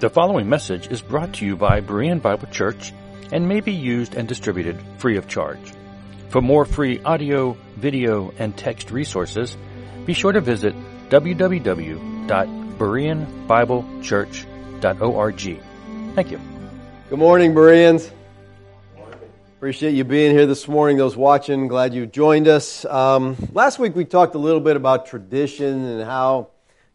The following message is brought to you by Berean Bible Church and may be used and distributed free of charge. For more free audio, video, and text resources, be sure to visit www.bereanbiblechurch.org. Thank you. Good morning, Bereans. Appreciate you being here this morning. Those watching, glad you joined us. Um, last week we talked a little bit about tradition and how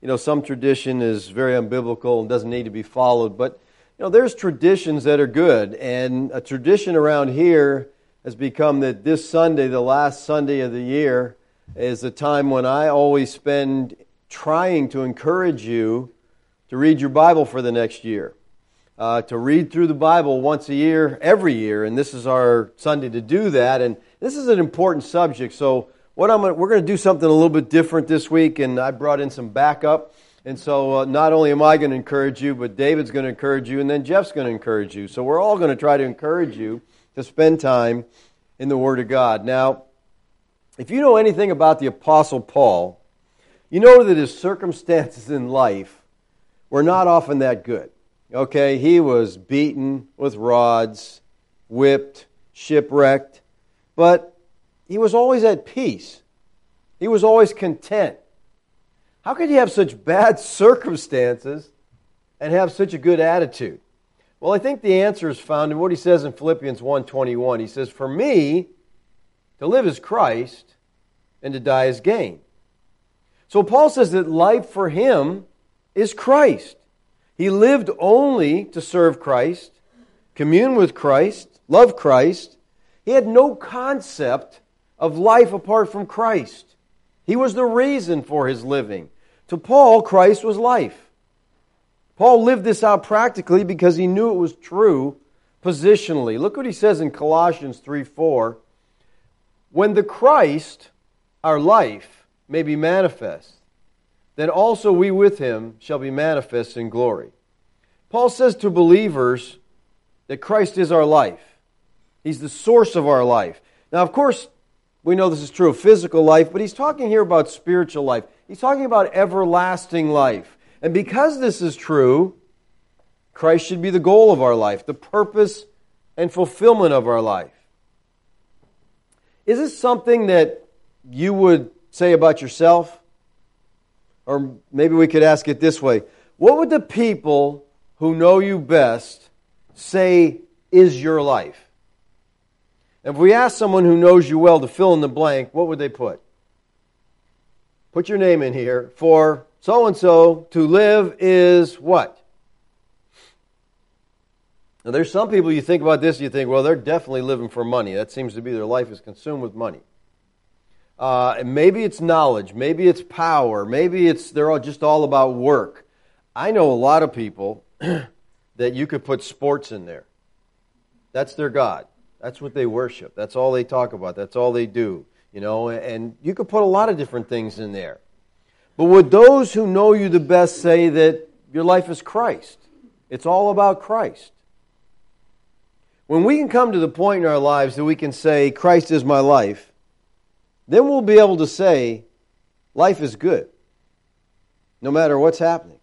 you know, some tradition is very unbiblical and doesn't need to be followed. But, you know, there's traditions that are good. And a tradition around here has become that this Sunday, the last Sunday of the year, is a time when I always spend trying to encourage you to read your Bible for the next year. Uh, to read through the Bible once a year, every year, and this is our Sunday to do that. And this is an important subject, so what I'm gonna, we're going to do something a little bit different this week, and I brought in some backup. And so, uh, not only am I going to encourage you, but David's going to encourage you, and then Jeff's going to encourage you. So, we're all going to try to encourage you to spend time in the Word of God. Now, if you know anything about the Apostle Paul, you know that his circumstances in life were not often that good. Okay, he was beaten with rods, whipped, shipwrecked, but he was always at peace. He was always content. How could you have such bad circumstances and have such a good attitude? Well, I think the answer is found in what he says in Philippians 1:21. He says, "For me, to live is Christ, and to die is gain." So Paul says that life for him is Christ. He lived only to serve Christ, commune with Christ, love Christ. He had no concept of life apart from Christ. He was the reason for his living. To Paul, Christ was life. Paul lived this out practically because he knew it was true positionally. Look what he says in Colossians 3 4. When the Christ, our life, may be manifest, then also we with him shall be manifest in glory. Paul says to believers that Christ is our life. He's the source of our life. Now, of course, we know this is true of physical life, but he's talking here about spiritual life. He's talking about everlasting life. And because this is true, Christ should be the goal of our life, the purpose and fulfillment of our life. Is this something that you would say about yourself? Or maybe we could ask it this way What would the people who know you best say is your life? If we ask someone who knows you well to fill in the blank, what would they put? Put your name in here. For so and so, to live is what? Now, there's some people you think about this, you think, well, they're definitely living for money. That seems to be their life is consumed with money. Uh, maybe it's knowledge, maybe it's power, maybe it's they're all just all about work. I know a lot of people that you could put sports in there. That's their God. That's what they worship. That's all they talk about. That's all they do. You know, and you could put a lot of different things in there. But would those who know you the best say that your life is Christ? It's all about Christ. When we can come to the point in our lives that we can say, Christ is my life, then we'll be able to say, life is good, no matter what's happening.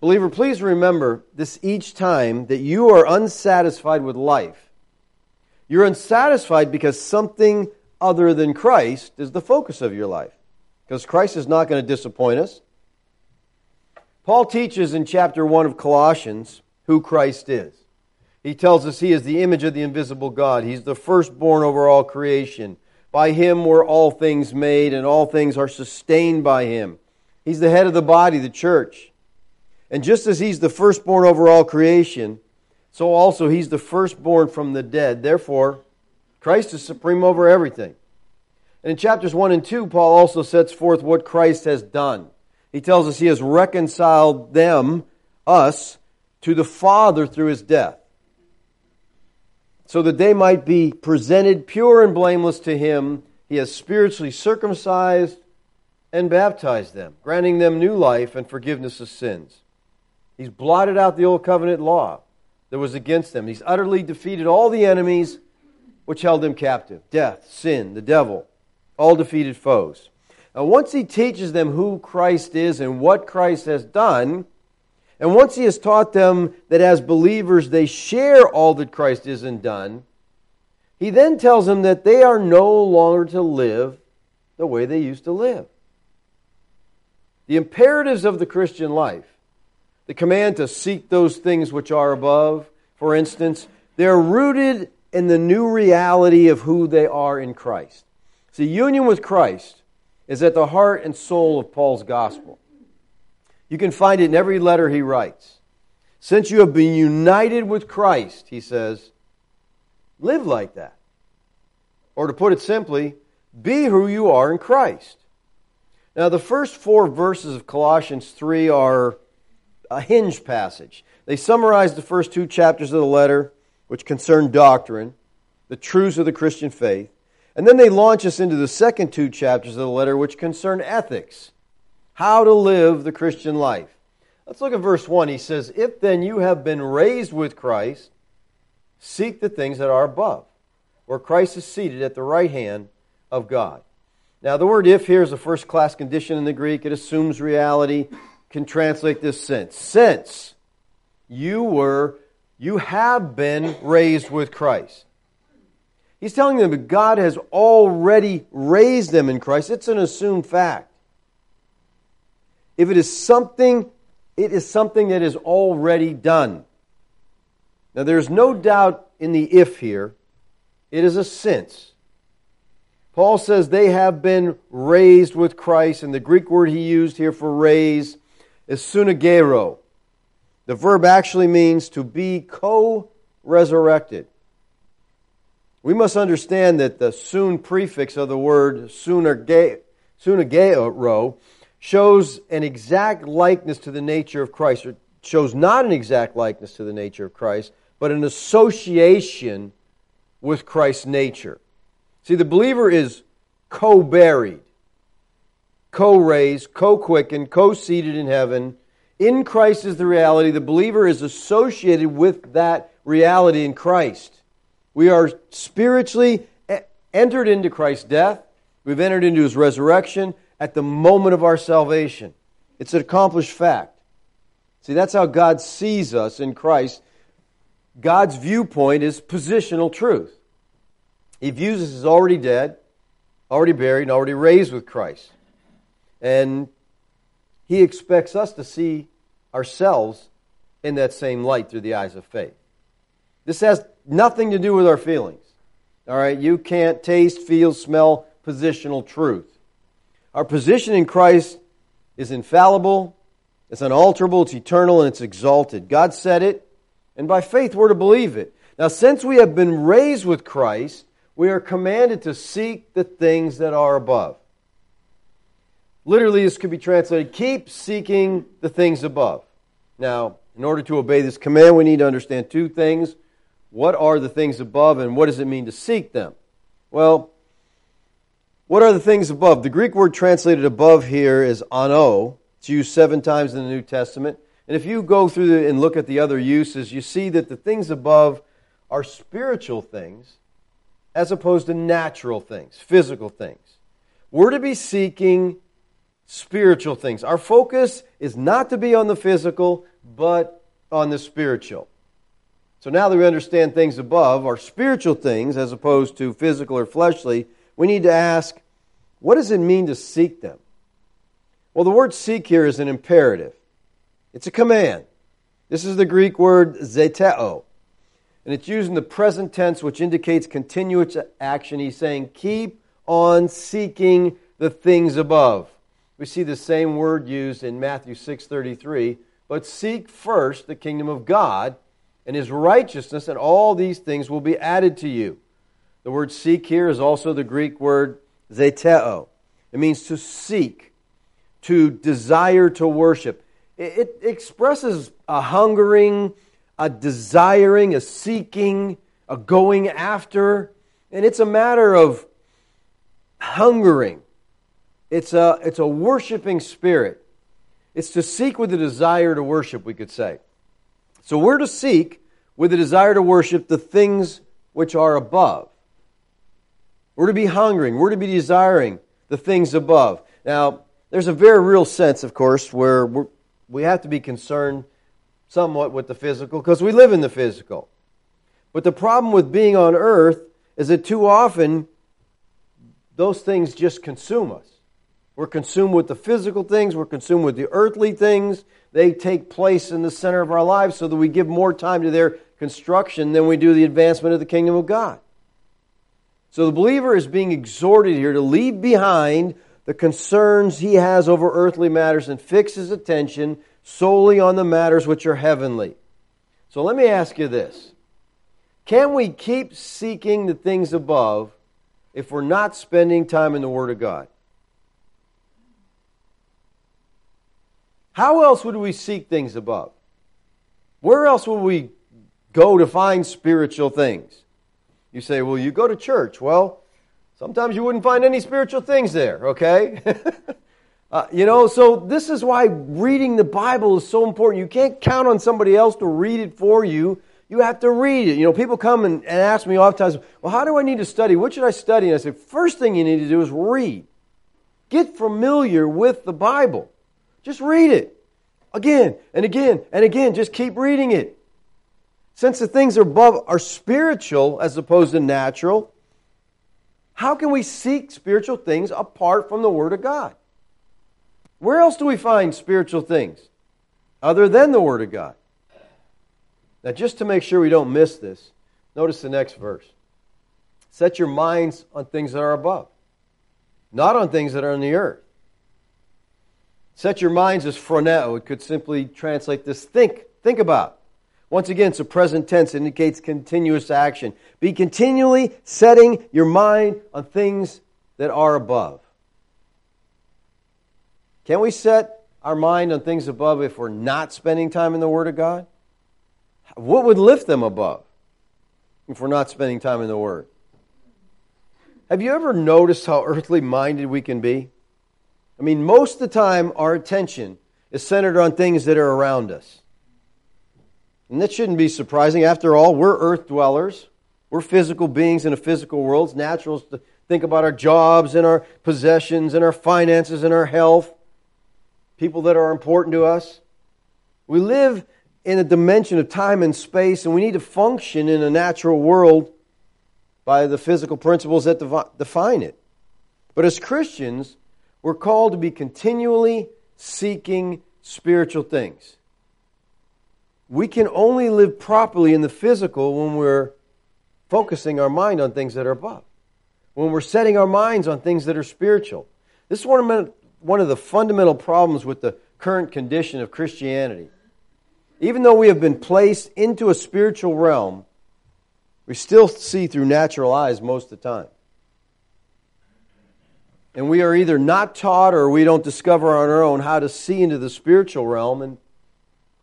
Believer, please remember this each time that you are unsatisfied with life. You're unsatisfied because something other than Christ is the focus of your life. Because Christ is not going to disappoint us. Paul teaches in chapter 1 of Colossians who Christ is. He tells us he is the image of the invisible God. He's the firstborn over all creation. By him were all things made, and all things are sustained by him. He's the head of the body, the church. And just as he's the firstborn over all creation, so also he's the firstborn from the dead. Therefore, Christ is supreme over everything. And in chapters 1 and 2, Paul also sets forth what Christ has done. He tells us he has reconciled them, us, to the Father through his death, so that they might be presented pure and blameless to him. He has spiritually circumcised and baptized them, granting them new life and forgiveness of sins. He's blotted out the old covenant law that was against them. He's utterly defeated all the enemies which held them captive death, sin, the devil, all defeated foes. Now, once he teaches them who Christ is and what Christ has done, And once he has taught them that as believers they share all that Christ is and done, he then tells them that they are no longer to live the way they used to live. The imperatives of the Christian life, the command to seek those things which are above, for instance, they're rooted in the new reality of who they are in Christ. See, union with Christ is at the heart and soul of Paul's gospel. You can find it in every letter he writes. Since you have been united with Christ, he says, live like that. Or to put it simply, be who you are in Christ. Now, the first four verses of Colossians 3 are a hinge passage. They summarize the first two chapters of the letter, which concern doctrine, the truths of the Christian faith. And then they launch us into the second two chapters of the letter, which concern ethics, how to live the Christian life. Let's look at verse 1. He says, If then you have been raised with Christ, seek the things that are above, where Christ is seated at the right hand of God. Now, the word if here is a first class condition in the Greek. It assumes reality, can translate this sense. Since you were, you have been raised with Christ. He's telling them that God has already raised them in Christ. It's an assumed fact. If it is something, it is something that is already done. Now, there's no doubt in the if here. It is a since. Paul says they have been raised with Christ, and the Greek word he used here for raise is sunagero. The verb actually means to be co resurrected. We must understand that the soon prefix of the word sunagero shows an exact likeness to the nature of Christ, or shows not an exact likeness to the nature of Christ, but an association with Christ's nature. See, the believer is co buried, co raised, co quickened, co seated in heaven. In Christ is the reality. The believer is associated with that reality in Christ. We are spiritually entered into Christ's death, we've entered into his resurrection at the moment of our salvation. It's an accomplished fact. See, that's how God sees us in Christ. God's viewpoint is positional truth. He views us as already dead, already buried, and already raised with Christ. And he expects us to see ourselves in that same light through the eyes of faith. This has nothing to do with our feelings. All right, you can't taste, feel, smell positional truth. Our position in Christ is infallible, it's unalterable, it's eternal, and it's exalted. God said it, and by faith we're to believe it. Now, since we have been raised with Christ, we are commanded to seek the things that are above. Literally, this could be translated keep seeking the things above. Now, in order to obey this command, we need to understand two things. What are the things above, and what does it mean to seek them? Well, what are the things above? The Greek word translated above here is ano. It's used seven times in the New Testament. And if you go through and look at the other uses, you see that the things above are spiritual things as opposed to natural things, physical things. We're to be seeking spiritual things. Our focus is not to be on the physical, but on the spiritual. So now that we understand things above are spiritual things as opposed to physical or fleshly, we need to ask, what does it mean to seek them? Well, the word seek here is an imperative. It's a command. This is the Greek word zeteo and it's used in the present tense, which indicates continuous action. He's saying, keep on seeking the things above. We see the same word used in Matthew 6:33, but seek first the kingdom of God and his righteousness, and all these things will be added to you. The word seek here is also the Greek word zeteo. It means to seek, to desire to worship. It, expresses a hungering, a desiring, a seeking, a going after. And it's a matter of hungering. It's a, it's a worshiping spirit. It's to seek with a desire to worship, we could say. So we're to seek with a desire to worship the things which are above. We're to be hungering. We're to be desiring the things above. Now, there's a very real sense, of course, where we have to be concerned somewhat with the physical because we live in the physical. But the problem with being on earth is that too often those things just consume us. We're consumed with the physical things, we're consumed with the earthly things. They take place in the center of our lives so that we give more time to their construction than we do the advancement of the kingdom of God. So the believer is being exhorted here to leave behind the concerns he has over earthly matters and fix his attention solely on the matters which are heavenly. So let me ask you this Can we keep seeking the things above if we're not spending time in the Word of God? How else would we seek things above? Where else would we go to find spiritual things? You say, well, you go to church. Well, sometimes you wouldn't find any spiritual things there, okay? uh, you know, so this is why reading the Bible is so important. You can't count on somebody else to read it for you. You have to read it. You know, people come and, and ask me oftentimes, well, how do I need to study? What should I study? And I say, first thing you need to do is read. Get familiar with the Bible. Just read it. Again and again and again. Just keep reading it. Since the things above are spiritual as opposed to natural, how can we seek spiritual things apart from the Word of God? Where else do we find spiritual things other than the Word of God? Now, just to make sure we don't miss this, notice the next verse. Set your minds on things that are above, not on things that are on the earth. Set your minds as phroneo. It could simply translate this think, think about. Once again, it's a present tense, indicates continuous action. Be continually setting your mind on things that are above. Can we set our mind on things above if we're not spending time in the Word of God? What would lift them above if we're not spending time in the Word? Have you ever noticed how earthly minded we can be? I mean, most of the time, our attention is centered on things that are around us. And that shouldn't be surprising. After all, we're earth dwellers. We're physical beings in a physical world. It's natural to think about our jobs and our possessions and our finances and our health, people that are important to us. We live in a dimension of time and space, and we need to function in a natural world by the physical principles that define it. But as Christians, we're called to be continually seeking spiritual things we can only live properly in the physical when we're focusing our mind on things that are above, when we're setting our minds on things that are spiritual. This is one of, the fundamental problems with the current condition of Christianity. Even though we have been placed into a spiritual realm, we still see through natural eyes most of the time. And we are either not taught or we don't discover on our own how to see into the spiritual realm and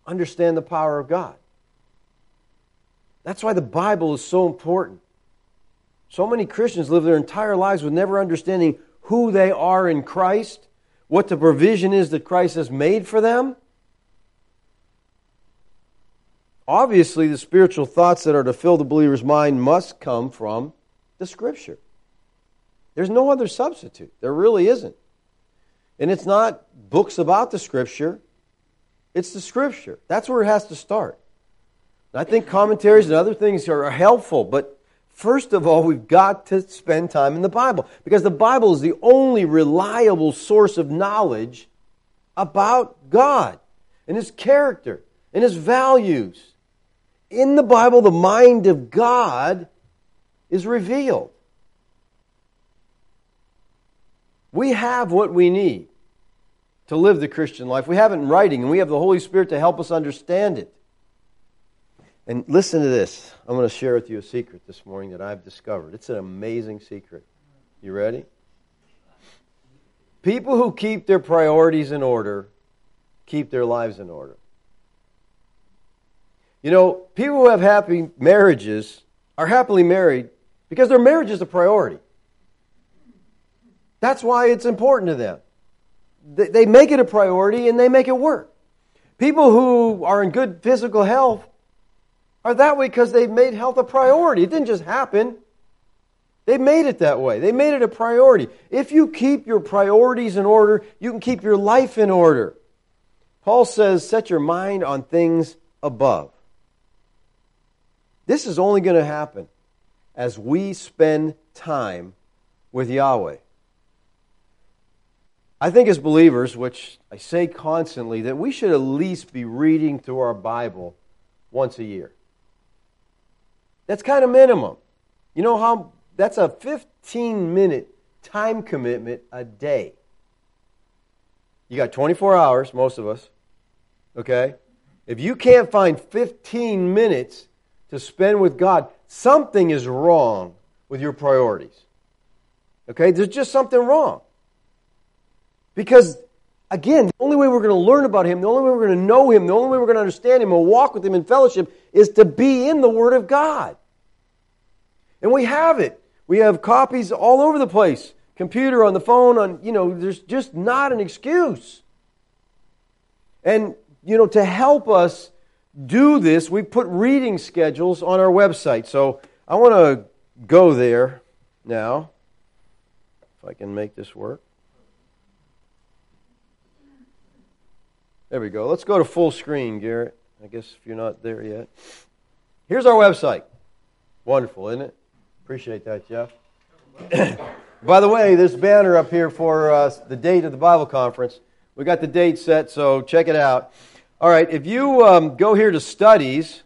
understand the power of God. That's why the Bible is so important. So many Christians live their entire lives with never understanding who they are in Christ, what the provision is that Christ has made for them. Obviously, the spiritual thoughts that are to fill the believer's mind must come from the Scripture. There's no other substitute. There really isn't. And it's not books about the Scripture, it's the scripture. That's where it has to start. And I think commentaries and other things are helpful, but first of all, we've got to spend time in the Bible because the Bible is the only reliable source of knowledge about God and His character and His values. In the Bible, the mind of God is revealed. We have what we need to live the Christian life. We have it in writing, and we have the Holy Spirit to help us understand it. And listen to this. I'm going to share with you a secret this morning that I've discovered. It's an amazing secret. You ready? People who keep their priorities in order keep their lives in order. You know, people who have happy marriages are happily married because their marriage is a priority. That's why it's important to them they make it a priority and they make it work. People who are in good physical health are that way because they've made health a priority. It didn't just happen. They made it that way. They made it a priority. If you keep your priorities in order, you can keep your life in order. Paul says, set your mind on things above. This is only going to happen as we spend time with Yahweh. I think as believers, which I say constantly, that we should at least be reading through our Bible once a year. That's kind of minimum. You know how that's a 15 minute time commitment a day. You got 24 hours, most of us. Okay? If you can't find 15 minutes to spend with God, something is wrong with your priorities. Okay? There's just something wrong. Because, again, the only way we're going to learn about Him, the only way we're going to know Him, the only way we're going to understand Him and walk with Him in fellowship is to be in the Word of God. And we have it. We have copies all over the place computer, on the phone, on, you know, there's just not an excuse. And, you know, to help us do this, we put reading schedules on our website. So I want to go there now, if I can make this work. There we go. Let's go to full screen, Garrett. I guess if you're not there yet. Here's our website. Wonderful, isn't it? Appreciate that, Jeff. By the way, this banner up here for uh, the date of the Bible conference, we got the date set, so check it out. All right, if you um, go here to studies,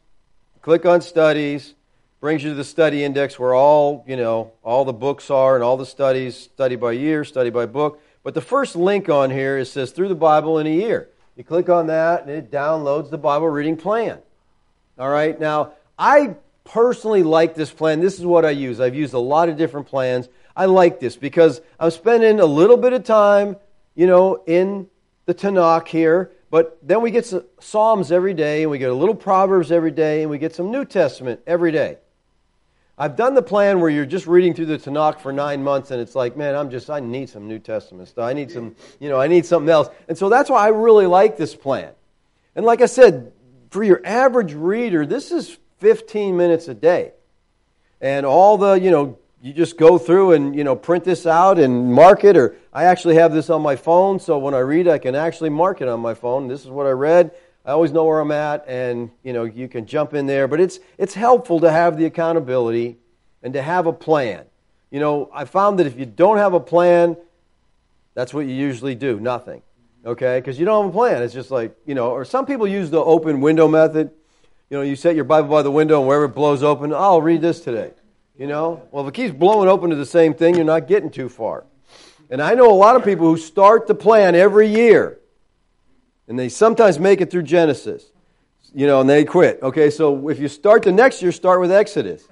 click on studies, brings you to the study index where all you know all the books are and all the studies, study by year, study by book. But the first link on here it says through the Bible in a year. You click on that, and it downloads the Bible reading plan. All right, now I personally like this plan. This is what I use. I've used a lot of different plans. I like this because I'm spending a little bit of time, you know, in the Tanakh here, but then we get some Psalms every day, and we get a little Proverbs every day, and we get some New Testament every day. I've done the plan where you're just reading through the Tanakh for nine months, and it's like, man, I'm just, I need some New Testament stuff. I need some, you know, I need something else. And so that's why I really like this plan. And like I said, for your average reader, this is 15 minutes a day. And all the, you know, you just go through and, you know, print this out and mark it, or I actually have this on my phone, so when I read, I can actually mark it on my phone. This is what I read. I always know where I'm at, and you know you can jump in there. But it's it's helpful to have the accountability and to have a plan. You know, I found that if you don't have a plan, that's what you usually do. Nothing. Okay, because you don't have a plan. It's just like you know, or some people use the open window method. You know, you set your Bible by the window, and wherever it blows open, oh, I'll read this today. You know, well, if it keeps blowing open to the same thing, you're not getting too far. And I know a lot of people who start the plan every year and they sometimes make it through Genesis, you know, and they quit. Okay, so if you start the next year, start with Exodus.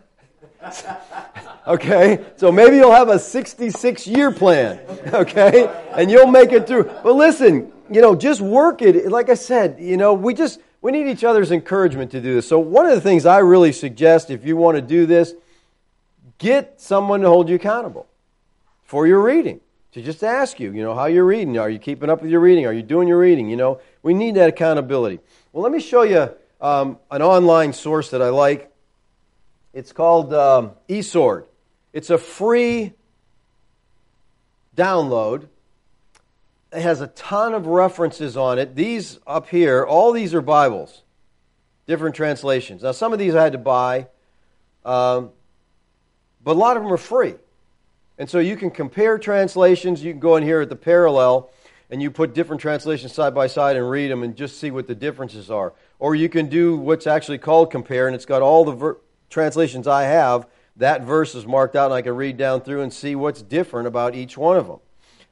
okay, so maybe you'll have a 66 year plan, okay, and you'll make it through. But listen, you know, just work it. Like I said, you know, we just, we need each other's encouragement to do this. So one of the things I really suggest if you want to do this, get someone to hold you accountable for your reading to just ask you, you know, how you're reading. Are you keeping up with your reading? Are you doing your reading? You know, we need that accountability. Well, let me show you um, an online source that I like. It's called um, e-Sword. It's a free download. It has a ton of references on it. These up here, all these are Bibles, different translations. Now, some of these I had to buy, um, but a lot of them are free. And so you can compare translations. You can go in here at the parallel and you put different translations side by side and read them and just see what the differences are. Or you can do what's actually called compare, and it's got all the ver- translations I have. That verse is marked out, and I can read down through and see what's different about each one of them.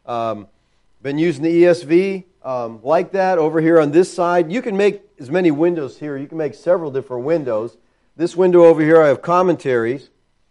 Um, been using the ESV um, like that over here on this side. You can make as many windows here. You can make several different windows. This window over here, I have commentaries.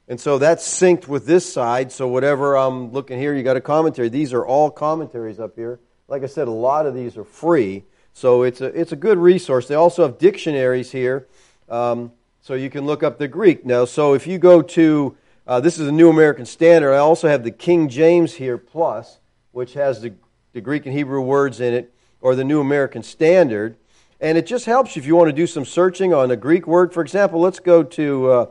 And so that's synced with this side. So whatever I'm looking here, you got a commentary. These are all commentaries up here. Like I said, a lot of these are free. So it's a, it's a good resource. They also have dictionaries here. Um, so you can look up the Greek. Now, so if you go to, uh, this is a New American Standard. I also have the King James here plus, which has the, the Greek and Hebrew words in it, or the New American Standard. And it just helps if you want to do some searching on a Greek word. For example, let's go to uh,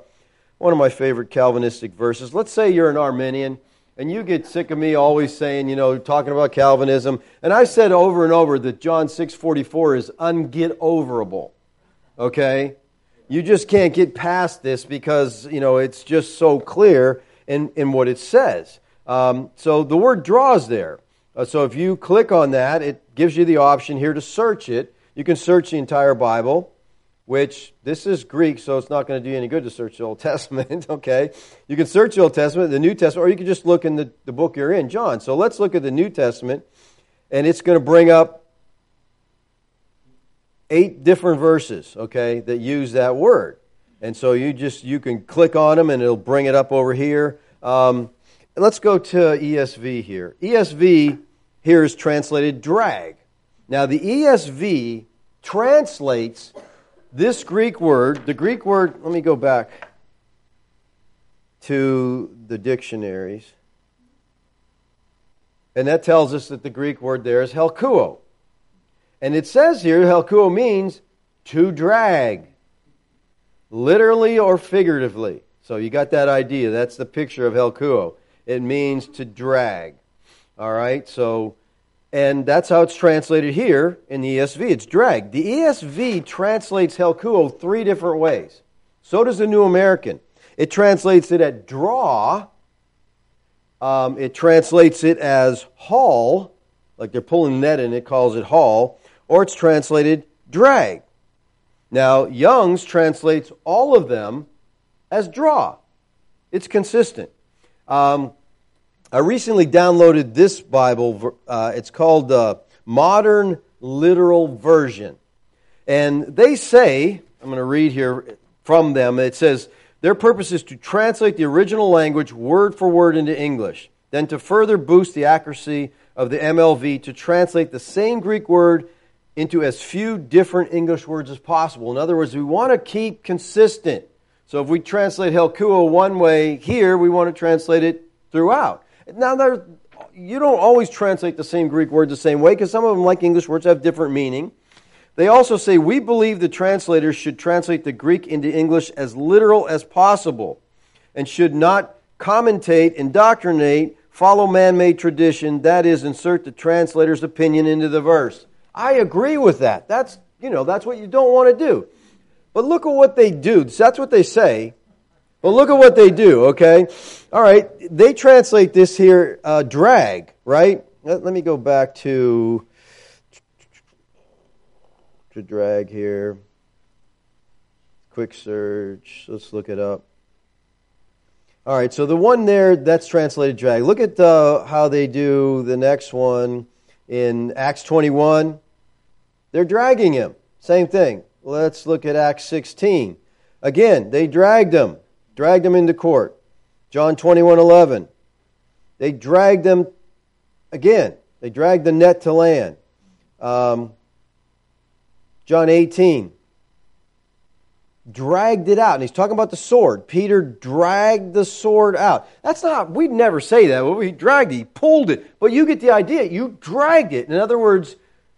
one of my favorite Calvinistic verses. Let's say you're an Arminian and you get sick of me always saying, you know, talking about Calvinism. And I said over and over that John 6:44 is unget overable. Okay? You just can't get past this because, you know, it's just so clear in, in what it says. Um, so the word draws there. Uh, so if you click on that, it gives you the option here to search it. You can search the entire Bible, which this is Greek, so it's not going to do you any good to search the Old Testament, okay? You can search the Old Testament, the New Testament, or you can just look in the, the book you're in, John. So let's look at the New Testament, and it's going to bring up eight different verses, okay, that use that word. And so you just you can click on them and it'll bring it up over here. Um, let's go to ESV here. ESV here is translated drag. Now the ESV translates this Greek word, the Greek word, let me go back to the dictionaries. And that tells us that the Greek word there is helkuo. And it says here, helkuo means to drag, literally or figuratively. So you got that idea. That's the picture of helkuo. It means to drag. All right, so, and that's how it's translated here in the ESV. It's drag. The ESV translates helkuo three different ways. So does the New American. It translates it at draw. Um, it translates it as haul, like they're pulling net in, it calls it haul or it's translated drag. Now, Young's translates all of them as draw. It's consistent. Um, I recently downloaded this Bible. Uh, it's called the Modern Literal Version. And they say, I'm going to read here from them, it says, their purpose is to translate the original language word for word into English, then to further boost the accuracy of the MLV to translate the same Greek word into as few different English words as possible. In other words, we want to keep consistent. So if we translate helkuo one way here, we want to translate it throughout. Now, there, you don't always translate the same Greek words the same way because some of them, like English words, have different meaning. They also say we believe the translators should translate the Greek into English as literal as possible and should not commentate, indoctrinate, follow man made tradition, that is, insert the translator's opinion into the verse. I agree with that. That's, you know, that's what you don't want to do. But look at what they do. That's what they say. But look at what they do, okay? All right, they translate this here uh, drag, right? Let, let me go back to to drag here. Quick search. Let's look it up. All right, so the one there that's translated drag. Look at uh, how they do the next one in Acts 21. They're dragging him. Same thing. Let's look at Acts 16. Again, they dragged him, dragged him into court. John 21 11. They dragged them again. They dragged the net to land. Um, John 18. Dragged it out. And he's talking about the sword. Peter dragged the sword out. That's not, we'd never say that. Well, he dragged it, he pulled it. But you get the idea. You dragged it. In other words,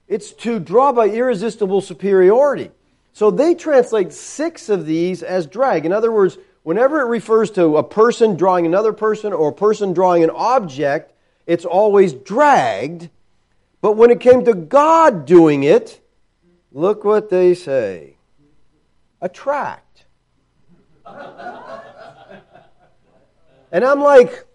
it's to draw by irresistible superiority. So they translate six of these as drag. In other words, whenever it refers to a person drawing another person or a person drawing an object, it's always dragged. But when it came to God doing it, look what they say attract. and I'm like,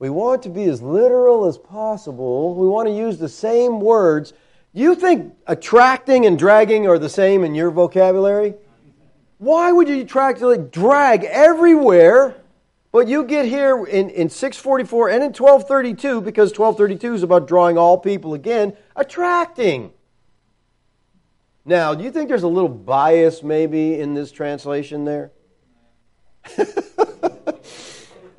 we want to be as literal as possible. We want to use the same words. You think attracting and dragging are the same in your vocabulary? Why would you like, drag everywhere? But you get here in, in 644 and in 1232, because 1232 is about drawing all people again, attracting. Now, do you think there's a little bias maybe in this translation there? And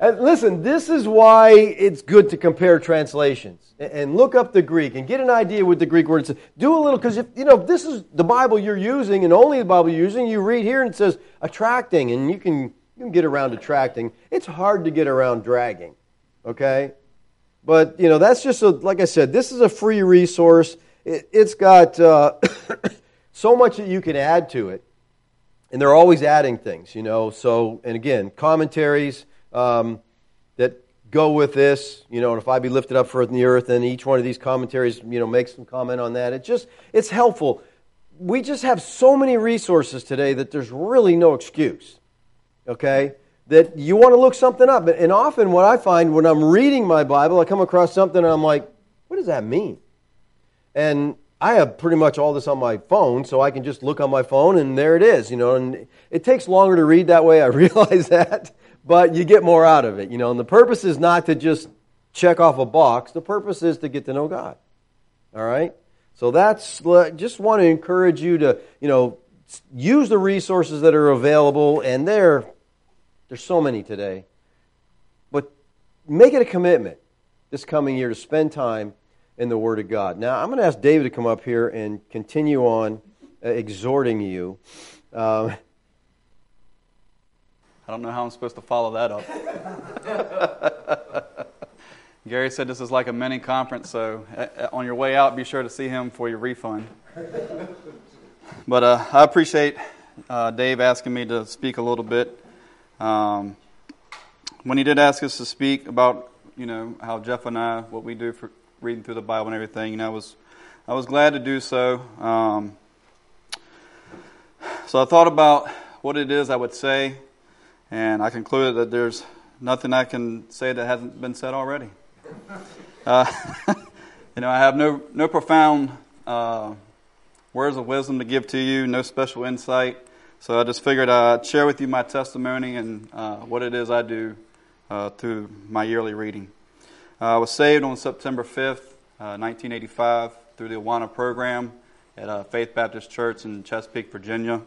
uh, listen, this is why it's good to compare translations and look up the Greek and get an idea what the Greek word is. Do a little, because if, you know, if this is the Bible you're using and only the Bible you're using, you read here and it says attracting, and you can, you can get around attracting. It's hard to get around dragging, okay? But, you know, that's just a, like I said, this is a free resource. It, has got uh, so much that you can add to it. And they're always adding things, you know. So, and again, commentaries um, go with this. You know, and if I be lifted up from the earth, and each one of these commentaries, you know, makes some comment on that. It's just, it's helpful. we just have so many resources today that there's really no excuse. Okay? That you want to look something up. And often what I find when I'm reading my Bible, I come across something and I'm like, what does that mean? And I have pretty much all this on my phone, so I can just look on my phone and there it is, you know. And it takes longer to read that way, I realize that, but you get more out of it, you know. And the purpose is not to just check off a box, the purpose is to get to know God. All right? So that's just want to encourage you to, you know, use the resources that are available, and there, there's so many today. But make it a commitment this coming year to spend time in the Word of God. Now, I'm going to ask David to come up here and continue on uh, exhorting you. Um, I don't know how I'm supposed to follow that up. Gary said this is like a mini conference, so uh, uh, on your way out, be sure to see him for your refund. but uh, I appreciate uh, Dave asking me to speak a little bit. Um, when he did ask us to speak about, you know, how Jeff and I, what we do for reading through the Bible and everything, you know, I was, I was glad to do so. Um, so I thought about what it is I would say, and I concluded that there's nothing I can say that hasn't been said already. Uh, you know, I have no, no profound uh, words of wisdom to give to you, no special insight. So I just figured I'd share with you my testimony and uh, what it is I do uh, through my yearly reading. Uh, I was saved on September 5th, 1985, uh, through the Awana program at Faith Baptist Church in Chesapeake, Virginia.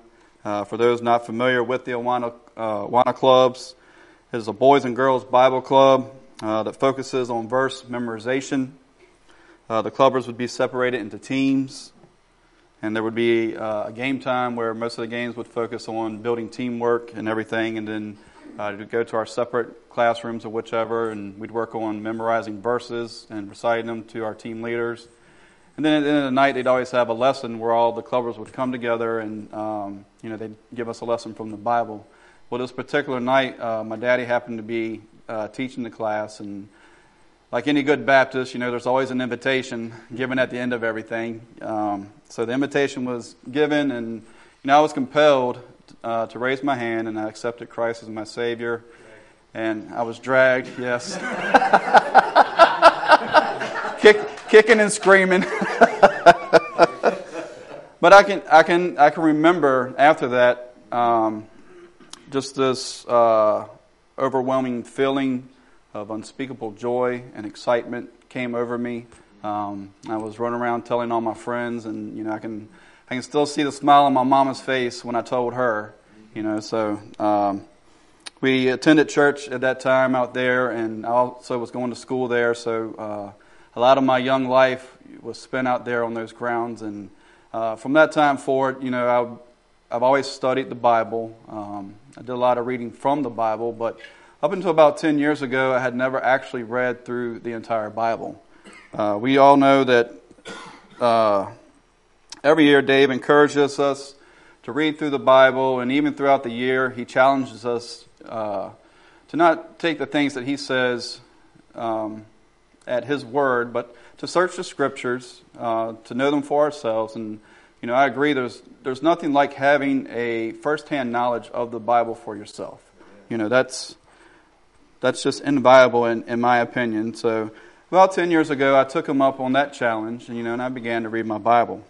For those not familiar with the Awana, Awana clubs, it is a boys and girls Bible club uh, that focuses on verse memorization. Uh, the clubbers would be separated into teams, and there would be uh, a game time where most of the games would focus on building teamwork and everything, and then uh, to go to our separate classrooms or whichever, and we'd work on memorizing verses and reciting them to our team leaders. And then at the end of the night, they'd always have a lesson where all the clubbers would come together and, um, you know, they'd give us a lesson from the Bible. Well, this particular night, uh, my daddy happened to be uh, teaching the class, and like any good Baptist, you know, there's always an invitation given at the end of everything. Um, so the invitation was given, and you know, I was compelled uh, to raise my hand, and I accepted Christ as my Savior. And I was dragged, yes, kicking and screaming. but I can, I can, I can remember after that, um, just this. Uh, overwhelming feeling of unspeakable joy and excitement came over me. Um, I was running around telling all my friends, and you know, I can I can still see the smile on my mama's face when I told her. You know, so um, we attended church at that time out there, and I also was going to school there. So uh, a lot of my young life was spent out there on those grounds, and uh, from that time forward, you know, I, I've always studied the Bible. Um, I did a lot of reading from the Bible, but up until about 10 years ago, I had never actually read through the entire Bible. Uh, we all know that uh, every year Dave encourages us to read through the Bible, and even throughout the year, he challenges us uh, to not take the things that he says um, at his word, but to search the scriptures, uh, to know them for ourselves, and you know, I agree. There's there's nothing like having a firsthand knowledge of the Bible for yourself. You know, that's that's just inviolable in, in my opinion. So about ten years ago, I took him up on that challenge, and you know, and I began to read my Bible.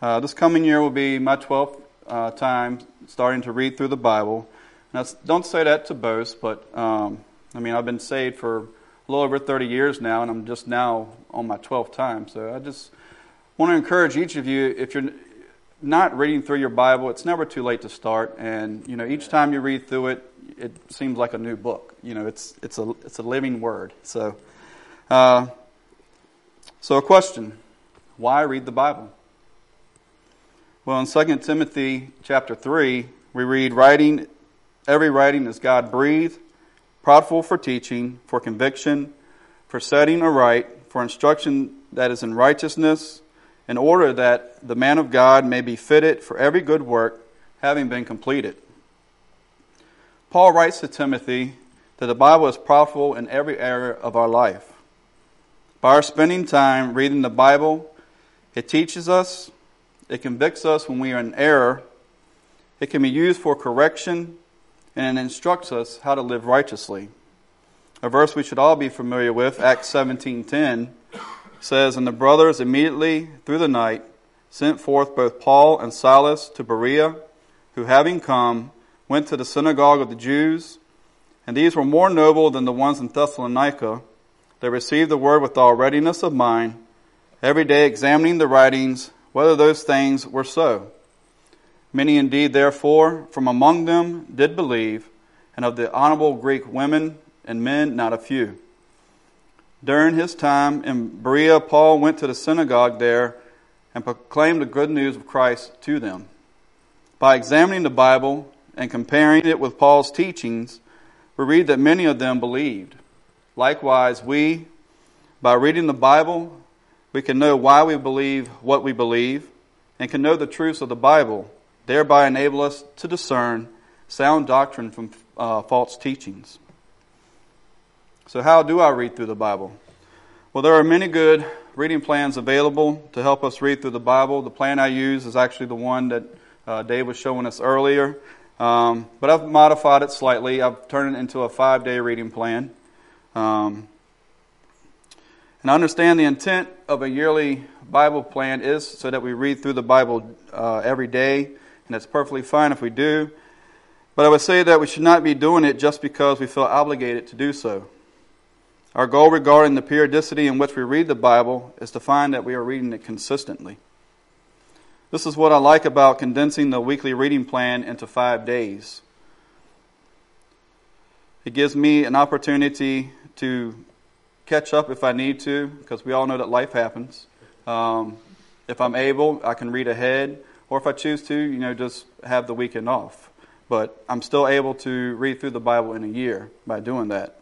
Uh, this coming year will be my twelfth uh, time starting to read through the Bible. Now, don't say that to boast, but um, I mean, I've been saved for a little over 30 years now, and I'm just now on my 12th time. So I just want to encourage each of you if you're not reading through your Bible, it's never too late to start. And you know, each time you read through it, it seems like a new book. You know, it's it's a it's a living word. So, uh, so a question: Why read the Bible? Well, in 2 Timothy chapter three, we read, "Writing, every writing is God breathed, profitable for teaching, for conviction, for setting aright, for instruction that is in righteousness." in order that the man of God may be fitted for every good work, having been completed. Paul writes to Timothy that the Bible is profitable in every area of our life. By our spending time reading the Bible, it teaches us, it convicts us when we are in error, it can be used for correction, and instructs us how to live righteously. A verse we should all be familiar with, Acts 17:10, says, "And the brothers immediately through the night sent forth both Paul and Silas to Berea, who having come went to the synagogue of the Jews, and these were more noble than the ones in Thessalonica. They received the word with all readiness of mind, every day examining the writings whether those things were so. Many indeed, therefore, from among them did believe, and of the honorable Greek women and men not a few. During his time in Berea, Paul went to the synagogue there and proclaimed the good news of Christ to them. By examining the Bible and comparing it with Paul's teachings, we read that many of them believed. Likewise, we, by reading the Bible, we can know why we believe what we believe and can know the truths of the Bible, thereby enable us to discern sound doctrine from uh, false teachings. So, how do I read through the Bible? Well, there are many good reading plans available to help us read through the Bible. The plan I use is actually the one that uh, Dave was showing us earlier, um, but I've modified it slightly. I've turned it into a five day reading plan. Um, and I understand the intent of a yearly Bible plan is so that we read through the Bible uh, every day, and it's perfectly fine if we do. But I would say that we should not be doing it just because we feel obligated to do so. Our goal regarding the periodicity in which we read the Bible is to find that we are reading it consistently. This is what I like about condensing the weekly reading plan into five days. It gives me an opportunity to catch up if I need to, because we all know that life happens. Um, if I'm able, I can read ahead, or if I choose to, you know, just have the weekend off. But I'm still able to read through the Bible in a year by doing that.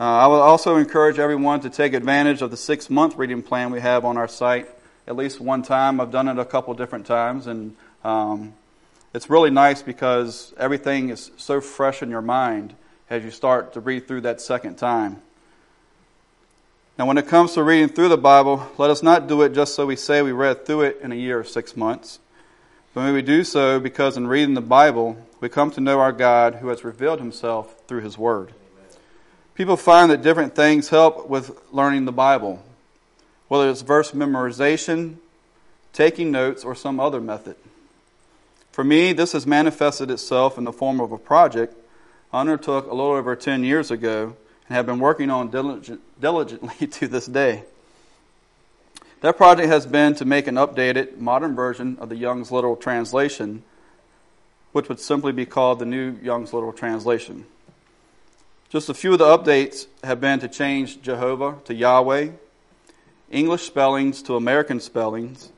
Uh, I will also encourage everyone to take advantage of the six month reading plan we have on our site at least one time. I've done it a couple different times, and um, it's really nice because everything is so fresh in your mind as you start to read through that second time. Now, when it comes to reading through the Bible, let us not do it just so we say we read through it in a year or six months. But may we do so because in reading the Bible, we come to know our God who has revealed himself through his word. People find that different things help with learning the Bible, whether it's verse memorization, taking notes, or some other method. For me, this has manifested itself in the form of a project I undertook a little over 10 years ago and have been working on diligent, diligently to this day. That project has been to make an updated, modern version of the Young's Literal Translation, which would simply be called the New Young's Literal Translation. Just a few of the updates have been to change Jehovah to Yahweh, English spellings to American spellings,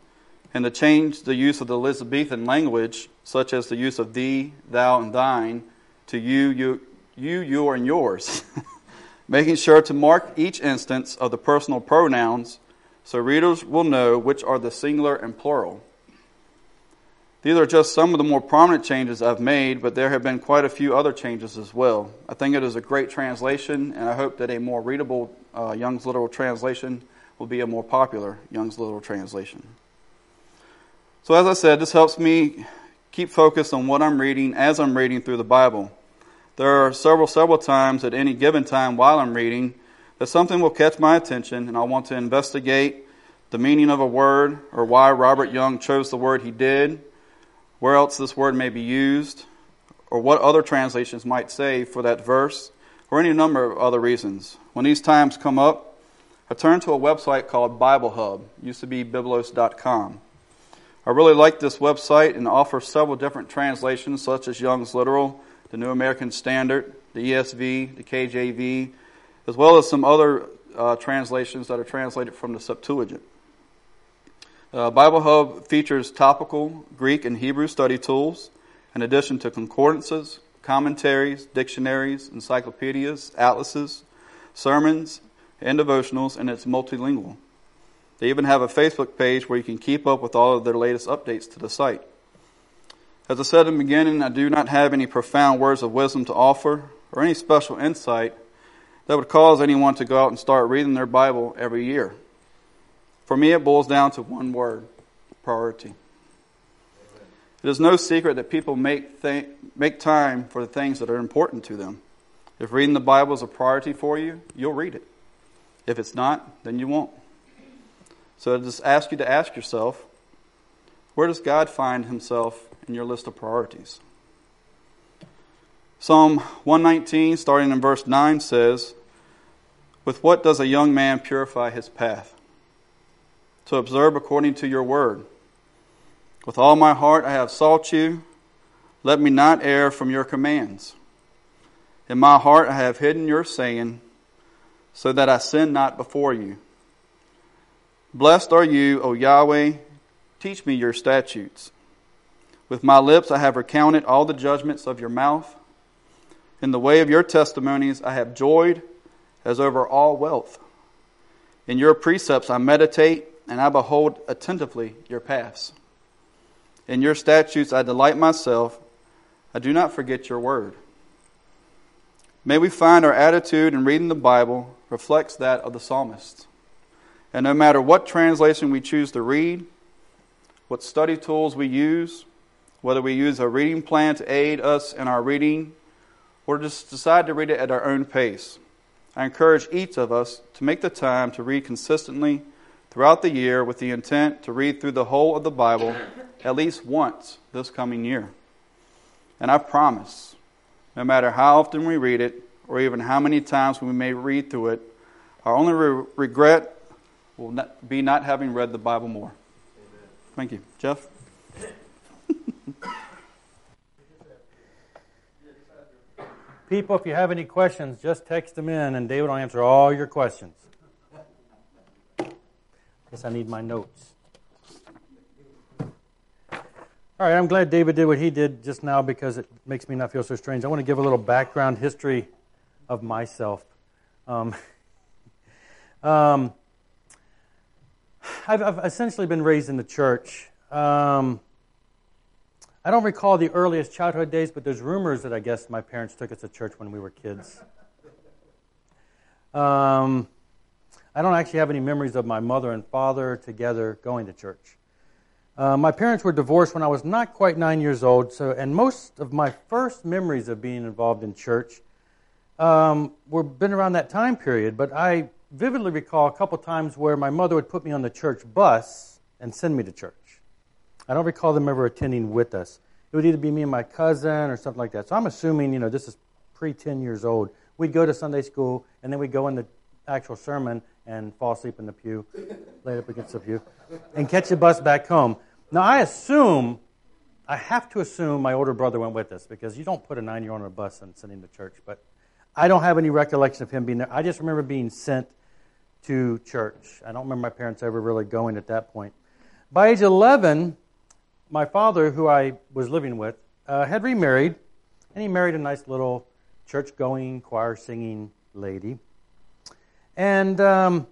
and to change the use of the Elizabethan language, such as the use of thee, thou, and thine, to you, you, you, your, and yours. making sure to mark each instance of the personal pronouns so readers will know which are the singular and plural. These are just some of the more prominent changes I've made, but there have been quite a few other changes as well. I think it is a great translation, and I hope that a more readable uh, Young's Literal Translation will be a more popular Young's Literal Translation. So, as I said, this helps me keep focused on what I'm reading as I'm reading through the Bible. There are several, several times at any given time while I'm reading that something will catch my attention and I want to investigate the meaning of a word or why Robert Young chose the word he did, where else this word may be used, or what other translations might say for that verse, or any number of other reasons. When these times come up, I turn to a website called Bible Hub, used to be biblos.com. I really like this website and offers several different translations, such as Young's Literal, the New American Standard, the ESV, the KJV, as well as some other uh, translations that are translated from the Septuagint. Uh, Bible Hub features topical Greek and Hebrew study tools, in addition to concordances, commentaries, dictionaries, encyclopedias, atlases, sermons, and devotionals, and it's multilingual. They even have a Facebook page where you can keep up with all of their latest updates to the site. As I said in the beginning, I do not have any profound words of wisdom to offer or any special insight that would cause anyone to go out and start reading their Bible every year. For me, it boils down to one word priority. It is no secret that people make, th- make time for the things that are important to them. If reading the Bible is a priority for you, you'll read it. If it's not, then you won't. So I just ask you to ask yourself where does God find himself in your list of priorities? Psalm 119, starting in verse 9, says, With what does a young man purify his path? To observe according to your word. With all my heart I have sought you. Let me not err from your commands. In my heart I have hidden your saying, so that I sin not before you. Blessed are you, O Yahweh. Teach me your statutes. With my lips I have recounted all the judgments of your mouth. In the way of your testimonies I have joyed as over all wealth. In your precepts I meditate, and I behold attentively your paths. In your statutes I delight myself. I do not forget your word. May we find our attitude in reading the Bible reflects that of the psalmist. And no matter what translation we choose to read, what study tools we use, whether we use a reading plan to aid us in our reading or just decide to read it at our own pace. I encourage each of us to make the time to read consistently throughout the year with the intent to read through the whole of the Bible at least once this coming year. And I promise, no matter how often we read it, or even how many times we may read through it, our only re- regret will not be not having read the Bible more. Amen. Thank you. Jeff? People, if you have any questions, just text them in and David will answer all your questions. Guess I need my notes. All right, I'm glad David did what he did just now because it makes me not feel so strange. I want to give a little background history of myself. Um, um, I've, I've, essentially been raised in the church. Um, I don't recall the earliest childhood days, but there's rumors that I guess my parents took us to church when we were kids. Um, I don't actually have any memories of my mother and father together going to church. Uh, my parents were divorced when I was not quite nine years old, so and most of my first memories of being involved in church um, were been around that time period. But I vividly recall a couple times where my mother would put me on the church bus and send me to church. I don't recall them ever attending with us. It would either be me and my cousin or something like that. So I'm assuming, you know, this is pre 10 years old. We'd go to Sunday school, and then we'd go in the actual sermon and fall asleep in the pew, laid up against the pew, and catch the bus back home. Now, I assume, I have to assume my older brother went with us because you don't put a nine year old on a bus and send him to church. But I don't have any recollection of him being there. I just remember being sent to church. I don't remember my parents ever really going at that point. By age 11, my father, who I was living with, uh, had remarried, and he married a nice little church going, choir singing lady. And um,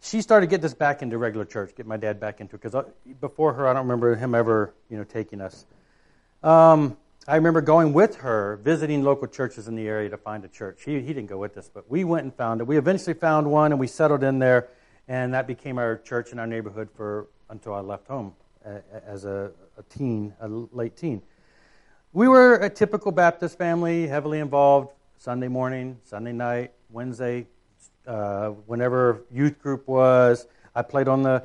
she started to get us back into regular church, get my dad back into it, because uh, before her, I don't remember him ever, you know, taking us. Um, I remember going with her, visiting local churches in the area to find a church. He, he didn't go with us, but we went and found it. We eventually found one, and we settled in there, and that became our church in our neighborhood for until I left home as a, a teen, a late teen. We were a typical Baptist family, heavily involved Sunday morning, Sunday night, Wednesday, uh, whenever youth group was. I played on the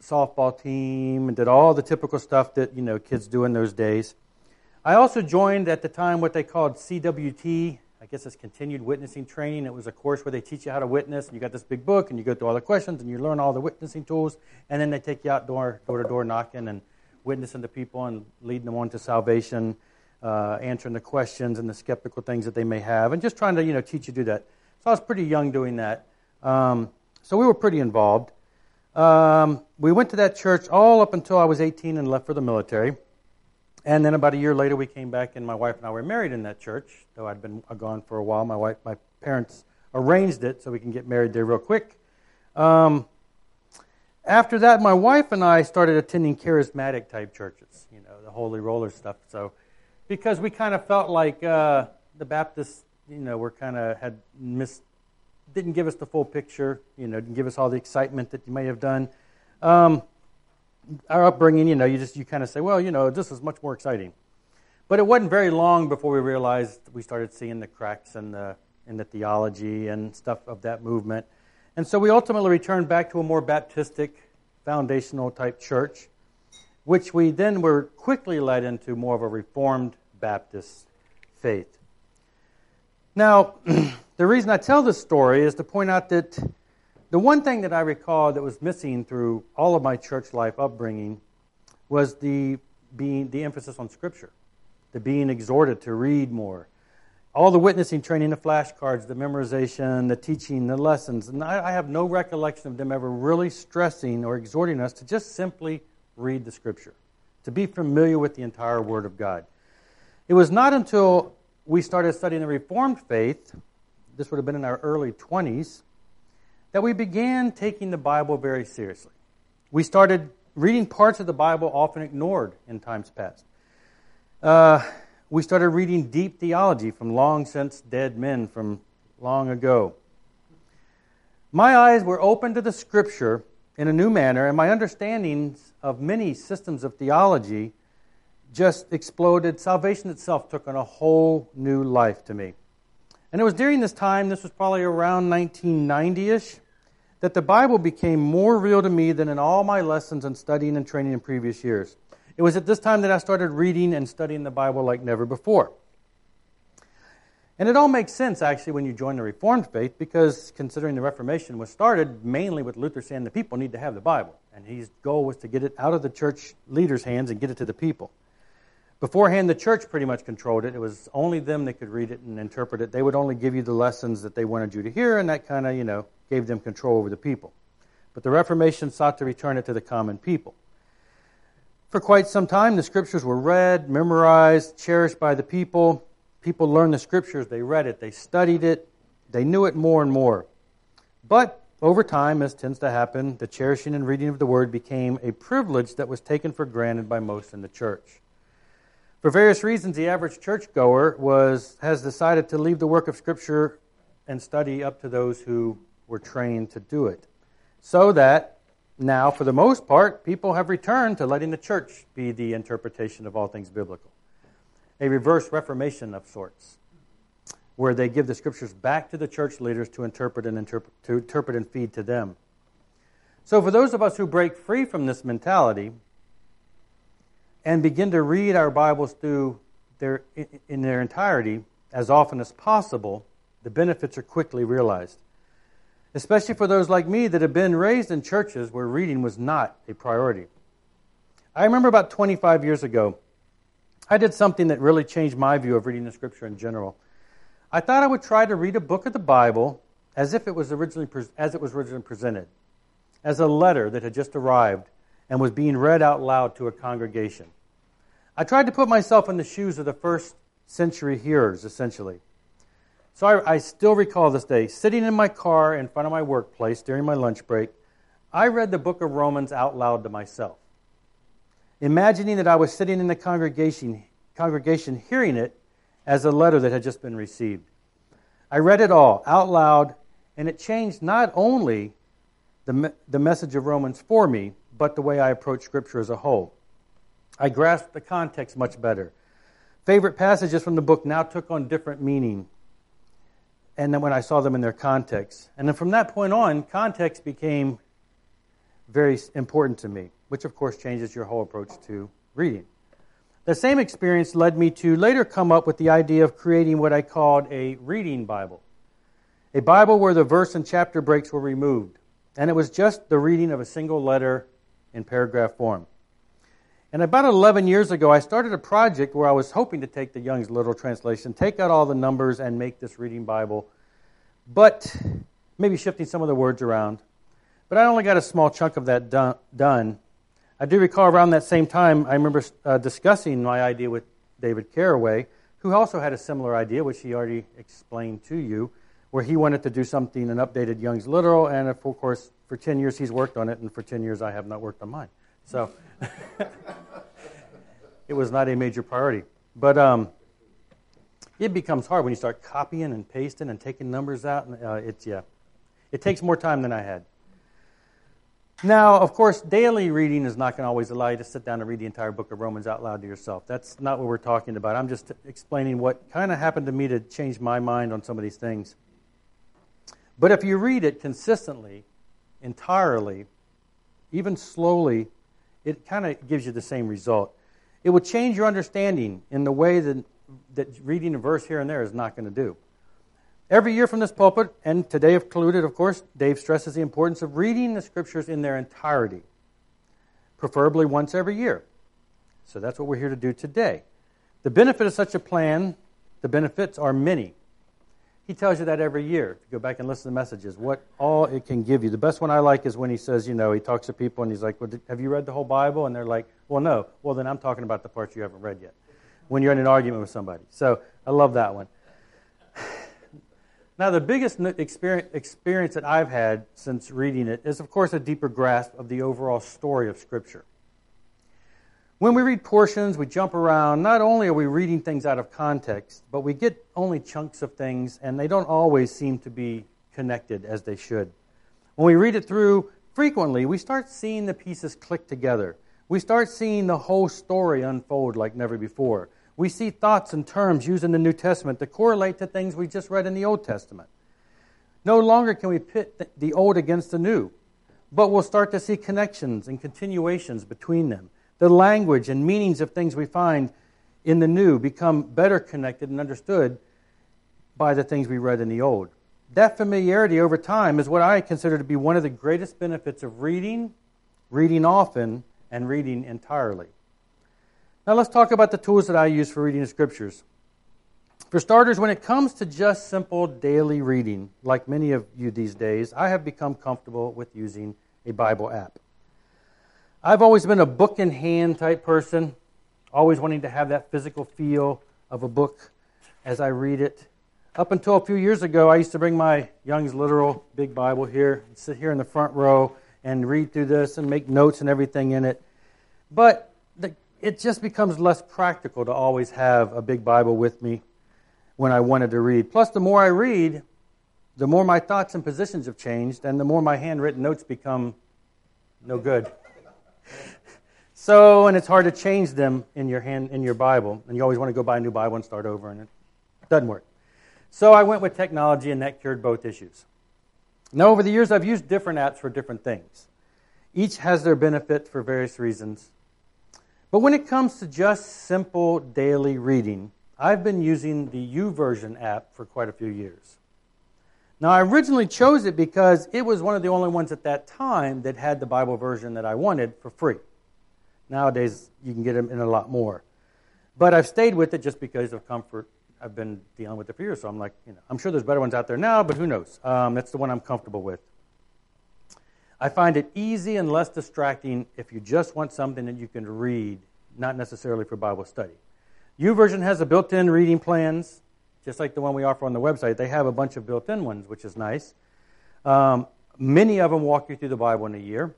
softball team and did all the typical stuff that you know kids do in those days. I also joined at the time what they called CWT, I guess it's continued witnessing training. It was a course where they teach you how to witness, you got this big book, and you go through all the questions, and you learn all the witnessing tools, and then they take you out door, door to door knocking and witnessing to people and leading them on to salvation, uh, answering the questions and the skeptical things that they may have, and just trying to you know teach you to do that. So I was pretty young doing that. Um, so we were pretty involved. Um, we went to that church all up until I was 18 and left for the military. And then about a year later, we came back, and my wife and I were married in that church. Though I'd been gone for a while, my wife, my parents arranged it so we can get married there real quick. Um, after that, my wife and I started attending charismatic type churches, you know, the holy roller stuff. So, because we kind of felt like uh, the Baptists, you know, were kind of had missed, didn't give us the full picture, you know, didn't give us all the excitement that you may have done. Um, our upbringing, you know, you just you kind of say, well, you know, this is much more exciting. But it wasn't very long before we realized we started seeing the cracks in the in the theology and stuff of that movement. And so we ultimately returned back to a more Baptistic, foundational type church, which we then were quickly led into more of a Reformed Baptist faith. Now, the reason I tell this story is to point out that the one thing that I recall that was missing through all of my church life upbringing was the being the emphasis on Scripture, the being exhorted to read more, all the witnessing training, the flashcards, the memorization, the teaching, the lessons. And I, I, have no recollection of them ever really stressing or exhorting us to just simply read the Scripture, to be familiar with the entire Word of God. It was not until we started studying the Reformed faith, this would have been in our early 20s, that we began taking the Bible very seriously. We started reading parts of the Bible often ignored in times past. Uh, we started reading deep theology from long since dead men from long ago. My eyes were opened to the scripture in a new manner, and my understandings of many systems of theology just exploded. Salvation itself took on a whole new life to me. And it was during this time, this was probably around 1990 ish, that the Bible became more real to me than in all my lessons and studying and training in previous years. It was at this time that I started reading and studying the Bible like never before. And it all makes sense, actually, when you join the Reformed faith, because considering the Reformation was started mainly with Luther saying the people need to have the Bible. And his goal was to get it out of the church leaders' hands and get it to the people. Beforehand, the church pretty much controlled it. It was only them that could read it and interpret it. They would only give you the lessons that they wanted you to hear, and that kind of, you know, gave them control over the people. But the Reformation sought to return it to the common people. For quite some time, the scriptures were read, memorized, cherished by the people. People learned the scriptures, they read it, they studied it, they knew it more and more. But over time, as tends to happen, the cherishing and reading of the word became a privilege that was taken for granted by most in the church. For various reasons, the average churchgoer was, has decided to leave the work of Scripture and study up to those who were trained to do it. So that now, for the most part, people have returned to letting the church be the interpretation of all things biblical. A reverse reformation of sorts, where they give the scriptures back to the church leaders to interpret and interpret, to interpret and feed to them. So, for those of us who break free from this mentality and begin to read our Bibles through their, in their entirety as often as possible, the benefits are quickly realized especially for those like me that have been raised in churches where reading was not a priority. I remember about 25 years ago, I did something that really changed my view of reading the scripture in general. I thought I would try to read a book of the Bible as if it was originally as it was originally presented, as a letter that had just arrived and was being read out loud to a congregation. I tried to put myself in the shoes of the first century hearers, essentially. So I, I, still recall this day, sitting in my car in front of my workplace during my lunch break, I read the book of Romans out loud to myself, imagining that I was sitting in the congregation, congregation hearing it as a letter that had just been received. I read it all out loud, and it changed not only the, the message of Romans for me, but the way I approach Scripture as a whole. I grasped the context much better. Favorite passages from the book now took on different meaning and then when I saw them in their context. And then from that point on, context became very important to me, which of course changes your whole approach to reading. The same experience led me to later come up with the idea of creating what I called a reading Bible. A Bible where the verse and chapter breaks were removed, and it was just the reading of a single letter in paragraph form. And about 11 years ago, I started a project where I was hoping to take the Young's Literal Translation, take out all the numbers, and make this reading Bible, but maybe shifting some of the words around. But I only got a small chunk of that done. I do recall around that same time, I remember uh, discussing my idea with David Caraway, who also had a similar idea, which he already explained to you, where he wanted to do something, an updated Young's Literal, and of course, for 10 years he's worked on it, and for 10 years I have not worked on mine. So it was not a major priority. But um, it becomes hard when you start copying and pasting and taking numbers out. And, uh, it's yeah, it takes more time than I had. Now, of course, daily reading is not going to always allow you to sit down and read the entire book of Romans out loud to yourself. That's not what we're talking about. I'm just explaining what kind of happened to me to change my mind on some of these things. But if you read it consistently, entirely, even slowly, it kind of gives you the same result. It will change your understanding in the way that, that reading a verse here and there is not going to do. Every year from this pulpit, and today included, of course, Dave stresses the importance of reading the scriptures in their entirety, preferably once every year. So that's what we're here to do today. The benefit of such a plan, the benefits are many. He tells you that every year. If you go back and listen to the messages, what all it can give you. The best one I like is when he says, you know, he talks to people and he's like, well, Have you read the whole Bible? And they're like, Well, no. Well, then I'm talking about the parts you haven't read yet when you're in an argument with somebody. So I love that one. Now, the biggest experience that I've had since reading it is, of course, a deeper grasp of the overall story of Scripture. When we read portions, we jump around. Not only are we reading things out of context, but we get only chunks of things, and they don't always seem to be connected as they should. When we read it through frequently, we start seeing the pieces click together. We start seeing the whole story unfold like never before we see thoughts and terms used in the New Testament that correlate to things we just read in the Old Testament. No longer can we pit the old against the new, but we'll start to see connections and continuations between them. The language and meanings of things we find in the new become better connected and understood by the things we read in the old. That familiarity over time is what I consider to be one of the greatest benefits of reading, reading often, and reading entirely. Now let's talk about the tools that I use for reading the scriptures. For starters, when it comes to just simple daily reading, like many of you these days, I have become comfortable with using a Bible app. I've always been a book in hand type person, always wanting to have that physical feel of a book as I read it. Up until a few years ago, I used to bring my Young's Literal Big Bible here, sit here in the front row, and read through this and make notes and everything in it. But the it just becomes less practical to always have a big Bible with me when I wanted to read. Plus, the more I read, the more my thoughts and positions have changed, and the more my handwritten notes become no good. So, and it's hard to change them in your hand in your Bible, and you always want to go buy a new Bible and start over, and it doesn't work. So I went with technology, and that cured both issues. Now, over the years, I've used different apps for different things. Each has their benefit for various reasons. But when it comes to just simple daily reading, I've been using the YouVersion app for quite a few years. Now, I originally chose it because it was one of the only ones at that time that had the Bible version that I wanted for free. Nowadays, you can get them in a lot more. But I've stayed with it just because of comfort. I've been dealing with it for years, so I'm like, you know, I'm sure there's better ones out there now, but who knows? Um, that's the one I'm comfortable with. I find it easy and less distracting if you just want something that you can read, not necessarily for Bible study. YouVersion has a built-in reading plans, just like the one we offer on the website. They have a bunch of built-in ones, which is nice. Um, many of them walk you through the Bible in a year.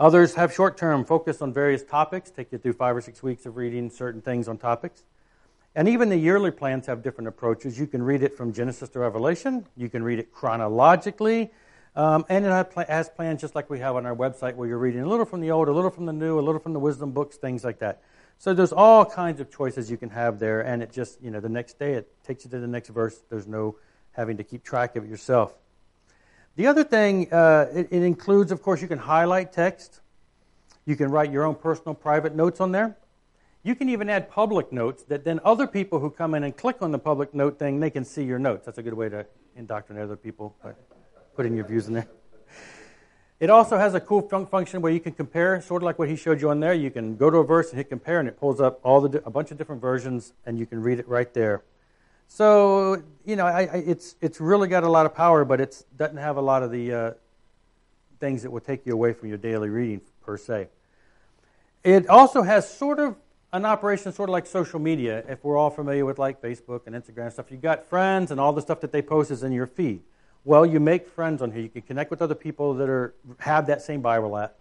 Others have short-term, focused on various topics, take you through five or six weeks of reading certain things on topics. And even the yearly plans have different approaches. You can read it from Genesis to Revelation. You can read it chronologically. Um, and it has plans just like we have on our website where you're reading a little from the old, a little from the new, a little from the wisdom books, things like that. So there's all kinds of choices you can have there, and it just, you know, the next day it takes you to the next verse. There's no having to keep track of it yourself. The other thing, uh, it, it includes, of course, you can highlight text. You can write your own personal private notes on there. You can even add public notes that then other people who come in and click on the public note thing, they can see your notes. That's a good way to indoctrinate other people. by putting your views in there. It also has a cool function where you can compare, sort of like what he showed you on there. You can go to a verse and hit compare, and it pulls up all the a bunch of different versions, and you can read it right there. So you know, I, I, it's it's really got a lot of power, but it doesn't have a lot of the uh, things that will take you away from your daily reading per se. It also has sort of an operation, sort of like social media. If we're all familiar with like Facebook and Instagram and stuff, you've got friends, and all the stuff that they post is in your feed. Well, you make friends on here. You can connect with other people that are have that same Bible app.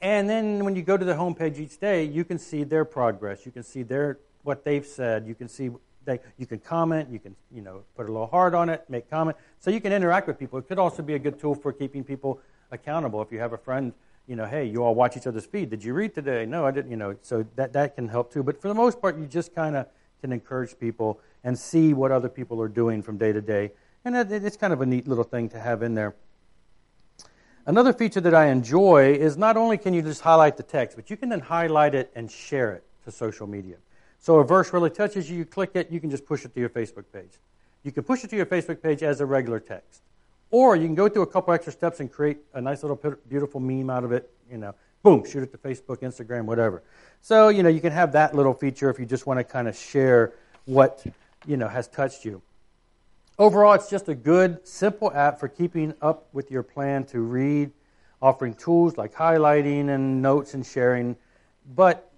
And then when you go to the homepage each day, you can see their progress. You can see their what they've said. You can see they, you can comment. You can you know put a little heart on it, make comment. So you can interact with people. It could also be a good tool for keeping people accountable. If you have a friend, you know, hey, you all watch each other's feed. Did you read today? No, I didn't. You know, so that that can help too. But for the most part, you just kind of can encourage people and see what other people are doing from day to day, and it, it's kind of a neat little thing to have in there. Another feature that I enjoy is not only can you just highlight the text, but you can then highlight it and share it to social media. So a verse really touches you, you click it, you can just push it to your Facebook page. You can push it to your Facebook page as a regular text. Or you can go through a couple extra steps and create a nice little beautiful meme out of it, you know, boom, shoot it to Facebook, Instagram, whatever. So, you know, you can have that little feature if you just want to kind of share what, you know, has touched you. Overall, it's just a good, simple app for keeping up with your plan to read, offering tools like highlighting and notes and sharing. But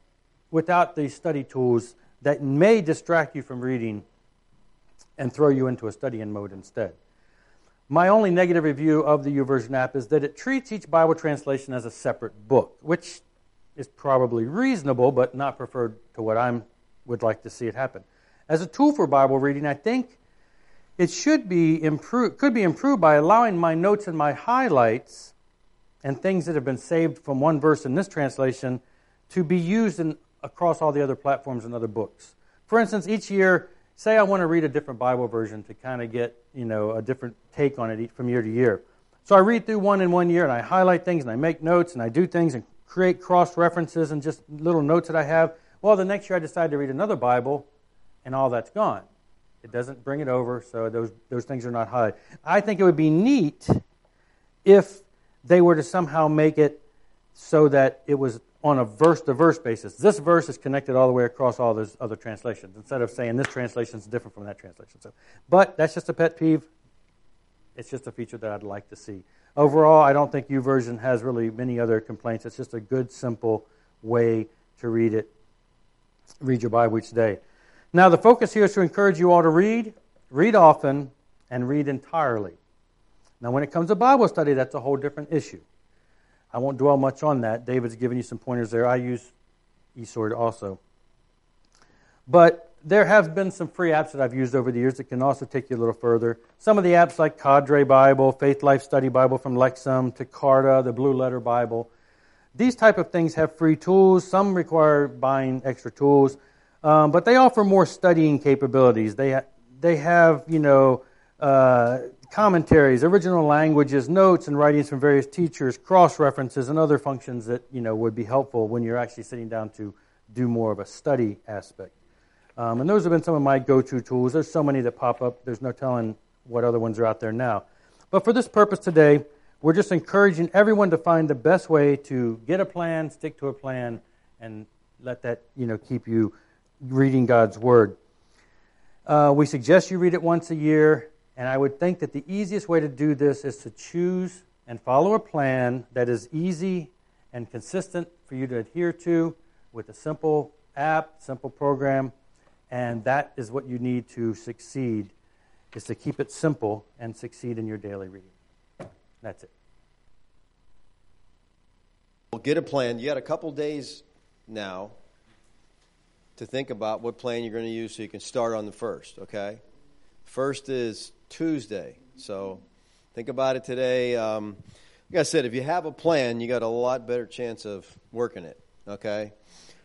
without the study tools that may distract you from reading and throw you into a studying mode instead. My only negative review of the YouVersion app is that it treats each Bible translation as a separate book, which is probably reasonable, but not preferred to what I would like to see it happen. As a tool for Bible reading, I think it should be improved, could be improved by allowing my notes and my highlights and things that have been saved from one verse in this translation to be used in across all the other platforms and other books. For instance, each year, say I want to read a different Bible version to kind of get you know a different take on it from year to year. So I read through one in one year and I highlight things and I make notes and I do things and create cross references and just little notes that I have. Well, the next year I decide to read another Bible and all that's gone. It doesn't bring it over, so those, those things are not highlighted. I think it would be neat if they were to somehow make it so that it was on a verse to verse basis. This verse is connected all the way across all those other translations instead of saying this translation is different from that translation. So, but that's just a pet peeve. It's just a feature that I'd like to see. Overall, I don't think YouVersion has really many other complaints. It's just a good, simple way to read it, read your Bible each day. Now, the focus here is to encourage you all to read, read often, and read entirely. Now, when it comes to Bible study, that's a whole different issue. I won't dwell much on that. David's given you some pointers there. I use e-Sword also. But there have been some free apps that I've used over the years that can also take you a little further. Some of the apps like Cadre Bible, Faithlife Study Bible from Lexham, Tecarta, the Blue Letter Bible. These type of things have free tools. Some require buying extra tools, um, but they offer more studying capabilities. They ha- they have you know uh, commentaries, original languages, notes, and writings from various teachers, cross references, and other functions that you know would be helpful when you're actually sitting down to do more of a study aspect. Um, and those have been some of my go-to tools. There's so many that pop up. There's no telling what other ones are out there now. But for this purpose today, we're just encouraging everyone to find the best way to get a plan, stick to a plan, and let that you know keep you reading God's Word. Uh, we suggest you read it once a year. And I would think that the easiest way to do this is to choose and follow a plan that is easy and consistent for you to adhere to with a simple app, simple program, and that is what you need to succeed is to keep it simple and succeed in your daily reading. That's it. Well, get a plan. You got a couple days now to think about what plan you're going to use so you can start on the first, okay? First is Tuesday. So think about it today. Um, like I said, if you have a plan, you got a lot better chance of working it. Okay.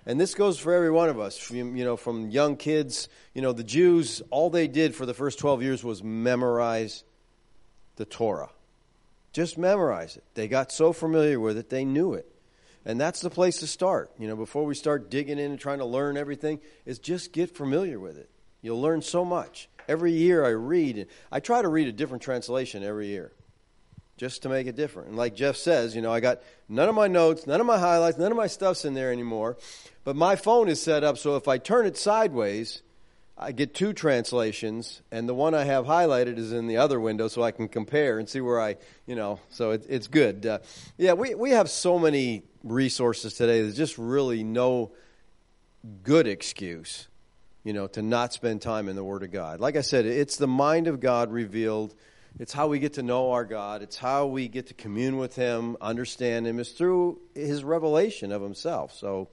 And this goes for every one of us. You know, from young kids, you know, the Jews, all they did for the first 12 years was memorize the Torah. Just memorize it. They got so familiar with it, they knew it. And that's the place to start. You know, before we start digging in and trying to learn everything, is just get familiar with it. You'll learn so much. Every year I read, I try to read a different translation every year just to make it different. And like Jeff says, you know, I got none of my notes, none of my highlights, none of my stuff's in there anymore. But my phone is set up so if I turn it sideways, I get two translations, and the one I have highlighted is in the other window, so I can compare and see where I, you know, so it, it's good. Uh, yeah, we we have so many resources today. There's just really no good excuse you know, to not spend time in the Word of God. Like I said, it's the mind of God revealed. It's how we get to know our God. It's how we get to commune with Him, understand Him. It's through His revelation of Himself. So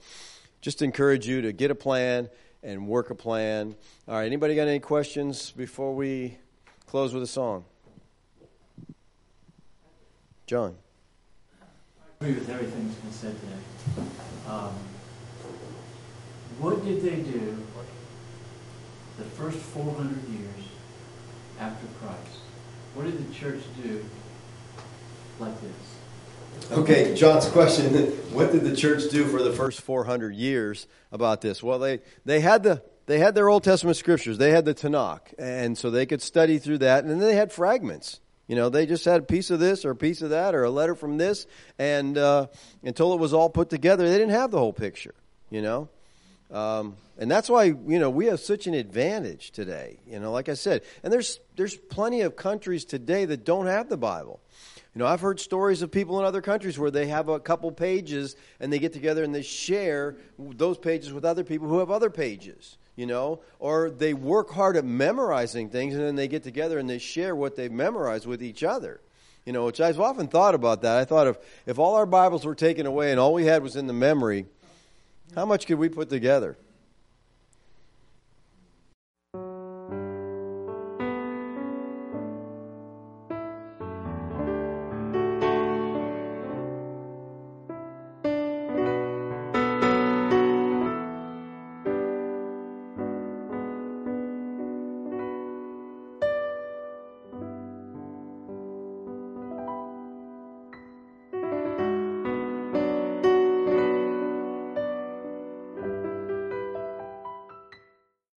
just encourage you to get a plan and work a plan. All right, anybody got any questions before we close with a song? John. I agree with everything that's been said today. Um, what did they do the first 400 years after Christ? What did the church do like this? Okay, John's question, what did the church do for the first 400 years about this? Well, they, they had the they had their Old Testament scriptures. They had the Tanakh, and so they could study through that. And then they had fragments. You know, they just had a piece of this or a piece of that or a letter from this, and uh, until it was all put together, they didn't have the whole picture. You know, um, and that's why you know we have such an advantage today. You know, like I said, and there's there's plenty of countries today that don't have the Bible. You know, I've heard stories of people in other countries where they have a couple pages and they get together and they share those pages with other people who have other pages you know, or they work hard at memorizing things and then they get together and they share what they've memorized with each other. You know, which I've often thought about that. I thought if, if all our Bibles were taken away and all we had was in the memory, how much could we put together?